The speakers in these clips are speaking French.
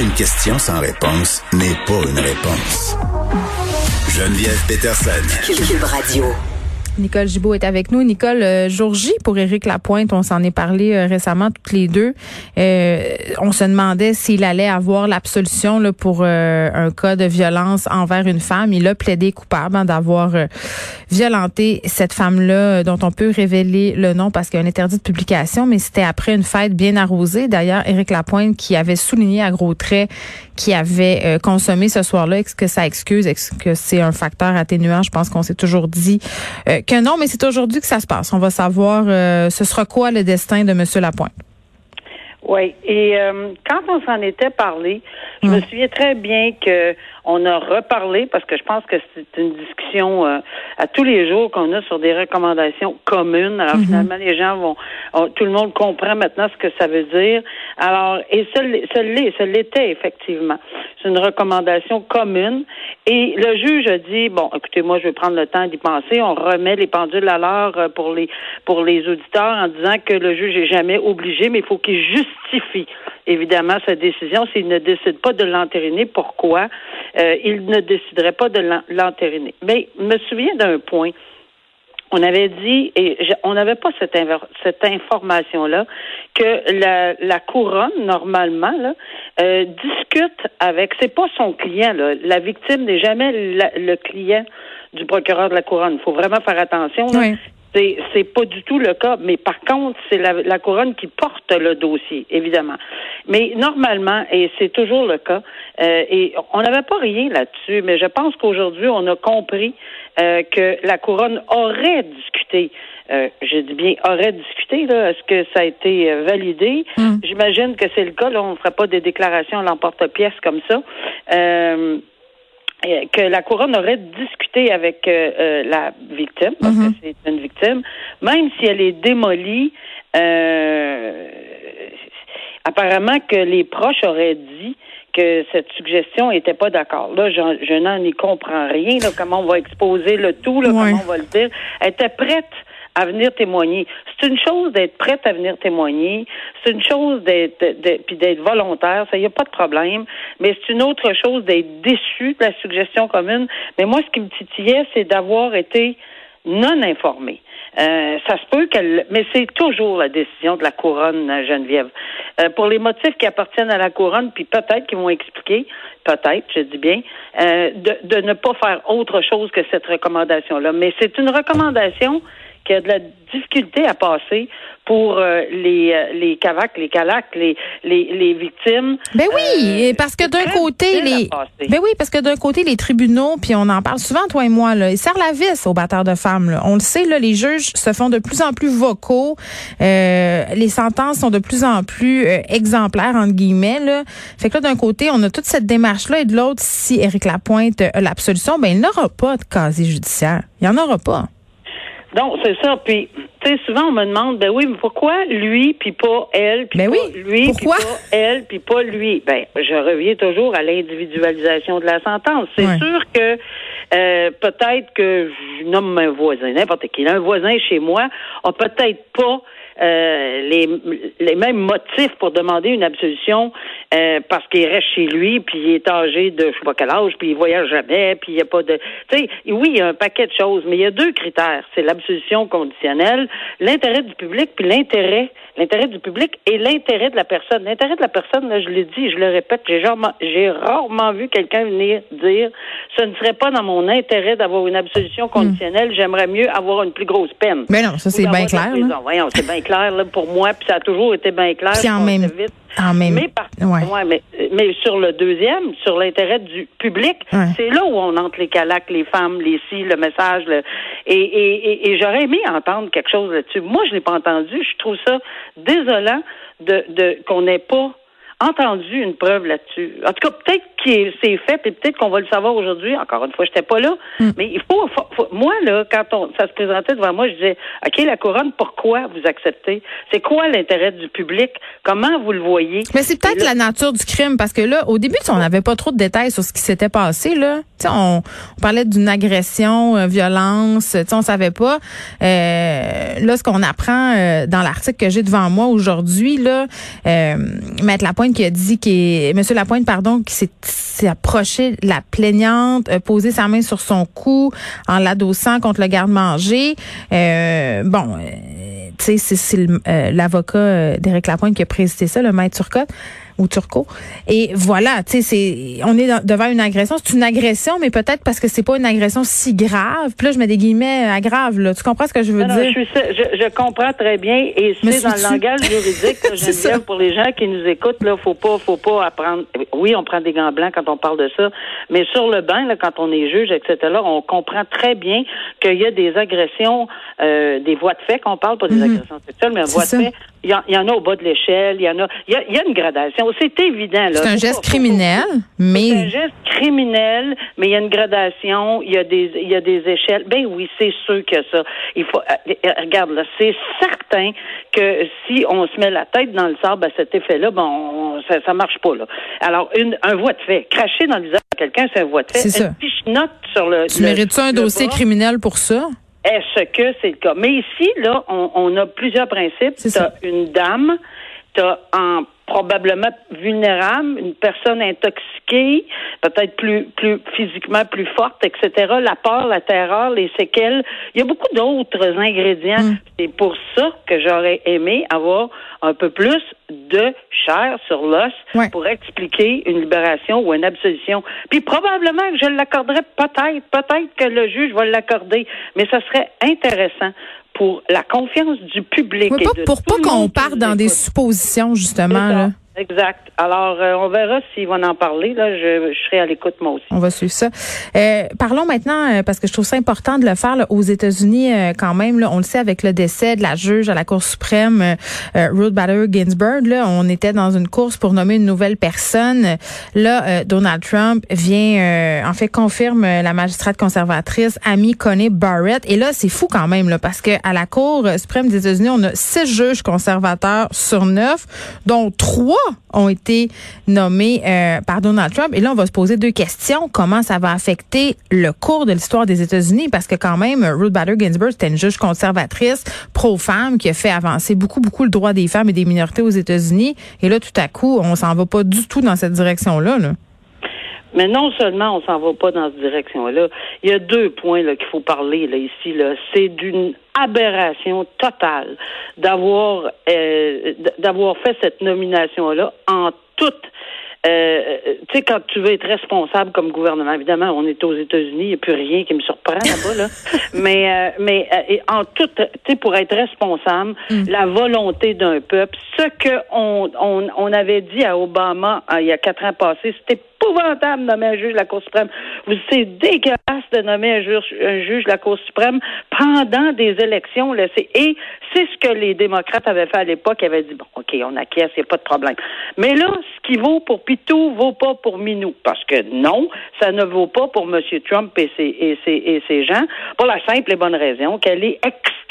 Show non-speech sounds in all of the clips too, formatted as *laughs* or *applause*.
Une question sans réponse n'est pas une réponse. Geneviève Peterson. Cube Radio. Nicole Gibault est avec nous. Nicole, euh, pour Éric Lapointe, on s'en est parlé euh, récemment toutes les deux. Euh, on se demandait s'il allait avoir l'absolution là, pour euh, un cas de violence envers une femme. Il a plaidé coupable hein, d'avoir violenté cette femme-là, dont on peut révéler le nom parce qu'il y a un interdit de publication, mais c'était après une fête bien arrosée. D'ailleurs, Éric Lapointe qui avait souligné à gros traits qui avait consommé ce soir-là, est-ce que ça excuse, est-ce que c'est un facteur atténuant? Je pense qu'on s'est toujours dit que non, mais c'est aujourd'hui que ça se passe. On va savoir euh, ce sera quoi le destin de M. Lapointe. Oui, et euh, quand on s'en était parlé, je me souviens très bien que on a reparlé parce que je pense que c'est une discussion euh, à tous les jours qu'on a sur des recommandations communes. Alors Mhm. finalement, les gens vont, tout le monde comprend maintenant ce que ça veut dire. Alors, et ce l'est, ce l'était effectivement. C'est une recommandation commune. Et le juge a dit, bon, écoutez, moi, je vais prendre le temps d'y penser. On remet les pendules à l'heure euh, pour les pour les auditeurs en disant que le juge est jamais obligé, mais il faut qu'il justifie évidemment sa décision. S'il ne décide pas de l'entériner, pourquoi euh, il ne déciderait pas de l'en- l'entériner? Mais me souviens d'un point. On avait dit, et on n'avait pas cette, cette information-là, que la, couronne, normalement, là, euh, discute avec, c'est pas son client, la victime n'est jamais le client du procureur de la couronne. Il faut vraiment faire attention. Oui. C'est, c'est pas du tout le cas, mais par contre, c'est la, la couronne qui porte le dossier, évidemment. Mais normalement, et c'est toujours le cas, euh, et on n'avait pas rien là-dessus, mais je pense qu'aujourd'hui, on a compris euh, que la couronne aurait discuté. Euh, je dis bien aurait discuté, là. Est-ce que ça a été euh, validé? Mm. J'imagine que c'est le cas, là. On ne ferait pas des déclarations à l'emporte-pièce comme ça. Euh, que la couronne aurait discuté avec euh, euh, la victime, parce Mhm. que c'est une victime, même si elle est démolie, euh, apparemment que les proches auraient dit que cette suggestion n'était pas d'accord. Là, je n'en y comprends rien, là, comment on va exposer le tout, là, Ouais. comment on va le dire. Elle était prête à venir témoigner. C'est une chose d'être prête à venir témoigner, c'est une chose d'être puis d'être volontaire, ça y a pas de problème, mais c'est une autre chose d'être déçu de la suggestion commune. Mais moi, ce qui me titillait, c'est d'avoir été non informé. Euh, ça se peut qu'elle, mais c'est toujours la décision de la couronne, euh, Geneviève. Euh, pour les motifs qui appartiennent à la couronne, puis peut-être qu'ils vont expliquer, peut-être, je dis bien, euh, de, de ne pas faire autre chose que cette recommandation-là. Mais c'est une recommandation qui a de la difficulté à passer pour euh, les euh, les cavacs, les calacs, les les, les victimes. Ben oui, Euh, parce que d'un côté les. Ben oui, parce que d'un côté les tribunaux, puis on en parle souvent toi et moi là, ils serrent la vis aux batteurs de femmes là. On le sait là, les juges se font de plus en plus vocaux, euh, les sentences sont de plus en plus euh, exemplaires entre guillemets là. Fait que là d'un côté, on a toute cette démarche là et de l'autre si Éric Lapointe a l'absolution, ben il n'aura pas de casier judiciaire. Il y en aura pas. Donc, c'est ça. Puis, tu sais, souvent, on me demande, ben oui, mais pourquoi lui, puis pas elle, puis Ben pas oui, lui, puis pourquoi? pas elle, puis pas lui? Ben, je reviens toujours à l'individualisation de la sentence. C'est sûr que euh, peut-être que je nomme un voisin, n'importe qui, un voisin chez moi a peut-être pas euh, les, les mêmes motifs pour demander une absolution euh, parce qu'il reste chez lui, puis il est âgé de je sais pas quel âge, puis il voyage jamais, puis il n'y a pas de... Tu sais, oui, il y a un paquet de choses, mais il y a deux critères. C'est l'absolution conditionnelle, l'intérêt du public, puis l'intérêt, l'intérêt du public et l'intérêt de la personne. L'intérêt de la personne, là, je l'ai dit, je le répète, j'ai rarement, j'ai rarement vu quelqu'un venir dire ce ne serait pas dans mon intérêt d'avoir une absolution conditionnelle, j'aimerais mieux avoir une plus grosse peine. Ben non, ça c'est bien clair. prison. là. Voyons, c'est bien clair là, pour moi, puis ça a toujours été bien clair. Puis en même- vite. En même Mais, par- ouais. ouais, mais, mais sur le deuxième, sur l'intérêt du public, Ouais. c'est là où on entre les calacs, les femmes, les si, le message. Le, et et, et, et j'aurais aimé entendre quelque chose là-dessus. Moi, je l'ai pas entendu. Je trouve ça désolant de, de qu'on n'ait pas entendu une preuve là-dessus. En tout cas, peut-être que c'est fait, et peut-être qu'on va le savoir aujourd'hui. Encore une fois, j'étais pas là, Mm. mais il faut, faut- faut- moi là, quand on, ça se présentait devant moi, je disais, ok, la couronne, pourquoi vous acceptez? C'est quoi l'intérêt du public? Comment vous le voyez? Mais c'est peut-être là- la nature du crime parce que là, au début, on n'avait pas trop de détails sur ce qui s'était passé là. On, parlait d'une agression, euh, violence, on savait pas. Euh, là, ce qu'on apprend euh, dans l'article que j'ai devant moi aujourd'hui là, euh, Maître Lapointe qui a dit que Monsieur Lapointe, pardon, qui s'est approché de la plaignante, posé sa main sur son cou en l'adossant contre le garde-manger. Euh, bon. euh, tu sais, c'est- l'avocat d'Éric Lapointe qui a précisé ça, le maître Turcotte ou Turco. Et voilà, tu sais, c'est, on est devant une agression. C'est une agression, mais peut-être parce que c'est pas une agression si grave. Puis là, je mets des guillemets à grave, là. Tu comprends ce que je veux Non, non, dire? je, suis, je, je comprends très bien et c'est dans le langage juridique, *laughs* ça. Geneviève, pour les gens qui nous écoutent, là, faut pas, faut pas apprendre. Oui, on prend des gants blancs quand on parle de ça, mais sur le banc, là, quand on est juge, etc., là, on comprend très bien qu'il y a des agressions, euh, des voies de fait qu'on parle, pas des agressions sexuelles, mais voies de fait. Il y, en, il y en a au bas de l'échelle, il y en a, il y a, il y a une gradation. C'est évident. C'est un geste criminel, c'est un mais geste criminel, mais il y a une gradation, il y a des, il y a des échelles. Ben oui, c'est sûr que ça. Il faut, euh, euh, regarde là, c'est certain que si on se met la tête dans le sable à cet effet-là, bon, on- ça, ça marche pas là. Alors, une, un voie de fait, cracher dans le visage de quelqu'un, c'est un voie de fait. C'est ça. Une fiche note sur le. tu le- mérites-tu un le dossier criminel pour ça? Est-ce que c'est le cas? Mais ici, là, on, on a plusieurs principes. Ça. une dame, tu as un probablement vulnérable, une personne intoxiquée, peut-être plus plus physiquement plus forte, etc. La peur, la terreur, les séquelles. Il y a beaucoup d'autres ingrédients. Mm. C'est pour ça que j'aurais aimé avoir un peu plus de chair sur l'os Ouais. pour expliquer une libération ou une absolution. Puis probablement que je l'accorderais peut-être, peut-être que le juge va l'accorder, mais ça serait intéressant pour la confiance du public. Oui, et pas, de pour tout pas qu'on parte dans des suppositions, justement. Exact. Alors, euh, on verra s'ils vont en parler. Là, je, je serai à l'écoute moi aussi. On va suivre ça. Euh, parlons maintenant, euh, parce que je trouve ça important de le faire là, aux États-Unis euh, quand même. Là, on le sait avec le décès de la juge à la Cour suprême, euh, euh, Ruth Bader Ginsburg. Là, on était dans une course pour nommer une nouvelle personne. Là, Donald Trump vient, en fait, confirme la magistrate conservatrice Amy Coney Barrett. Et là, c'est fou quand même, là, parce que à la Cour suprême des États-Unis, on a six juges conservateurs sur neuf, dont trois ont été nommés euh, par Donald Trump. Et là, on va se poser deux questions. Comment ça va affecter le cours de l'histoire des États-Unis? Parce que quand même, Ruth Bader Ginsburg, c'était une juge conservatrice, pro-femme, qui a fait avancer beaucoup, beaucoup le droit des femmes et des minorités aux États-Unis. Et là, tout à coup, on s'en va pas du tout dans cette direction-là. Là. Mais non seulement on s'en va pas dans cette direction-là, il y a deux points là qu'il faut parler là ici là. C'est d'une aberration totale d'avoir euh, d'avoir fait cette nomination-là en toute euh, tu sais, quand tu veux être responsable comme gouvernement, évidemment, on est aux États-Unis, il n'y a plus rien qui me surprend là-bas, là. *laughs* mais euh, mais euh, et en tout, tu sais, pour être responsable, la volonté d'un peuple, ce que on, on, on avait dit à Obama euh, il y a quatre ans passés, c'était épouvantable de nommer un juge de la Cour suprême. Vous c'est dégueulasse de nommer un juge, un juge de la Cour suprême pendant des élections. Là, et c'est ce que les démocrates avaient fait à l'époque. Ils avaient dit, bon, OK, on acquiesce, il a pas de problème. Mais là, ce qui vaut pour Pitou vaut pas pour Minou. Parce que non, ça ne vaut pas pour M. Trump et ses, et ses, et ses gens, pour la simple et bonne raison qu'elle est extrêmement,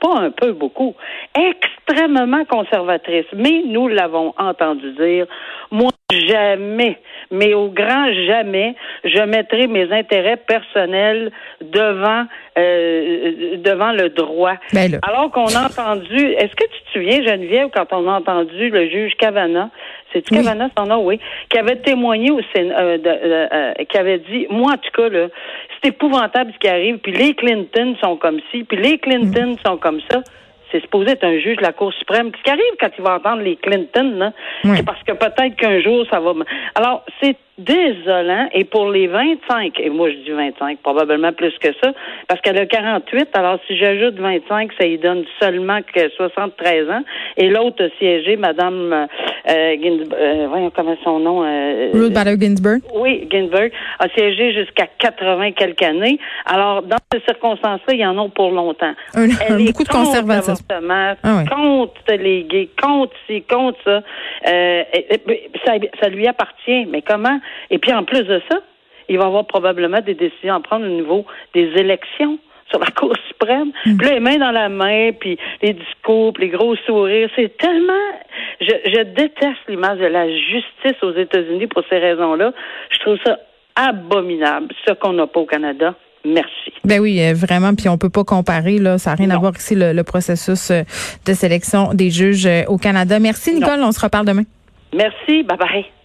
pas un peu, beaucoup, extrêmement conservatrice. Mais nous l'avons entendu dire, moi, jamais, mais au grand jamais, je mettrai mes intérêts personnels devant euh, devant le droit. Ben là. Alors qu'on a entendu, est-ce que tu te souviens, Geneviève, quand on a entendu le juge Cavana, c'est-tu Oui. Cavana son nom, oui, qui avait témoigné au Sénat, euh, euh, qui avait dit, moi en tout cas, là, c'est épouvantable ce qui arrive, puis les Clinton sont comme ci, puis les Clinton sont comme ça. C'est supposé être un juge de la Cour suprême. Ce qui arrive quand il va entendre les Clinton, là, Oui. c'est parce que peut-être qu'un jour, ça va... Alors, c'est désolant. Et pour les 25, et moi je dis 25, probablement plus que ça, parce qu'elle a 48, alors si j'ajoute 25, ça lui donne seulement que 73 ans. Et l'autre a siégé, Madame euh, euh, voyons comment son nom. Euh, Ruth Bader Ginsburg. Oui, Ginsburg a siégé jusqu'à 80 quelques années. Alors, dans ces circonstances-là, il y en a pour longtemps. Un, Elle *laughs* beaucoup de conservatisme. Ah contre les gays, contre ci, contre ça. Euh, ça. Ça lui appartient. Mais comment? Et puis, en plus de ça, il va avoir probablement des décisions à prendre au niveau des élections sur la *laughs* Cour suprême. Mm. Puis là, les mains dans la main, puis les discours, puis les gros sourires. C'est tellement... Je, je déteste l'image de la justice aux États-Unis pour ces raisons-là. Je trouve ça abominable, ce qu'on n'a pas au Canada. Merci. Ben oui, euh, vraiment. Puis on peut pas comparer là. Ça n'a rien à voir ici le, processus euh, de sélection des juges euh, au Canada. Merci Nicole. On se reparle demain. Merci. Bye bye.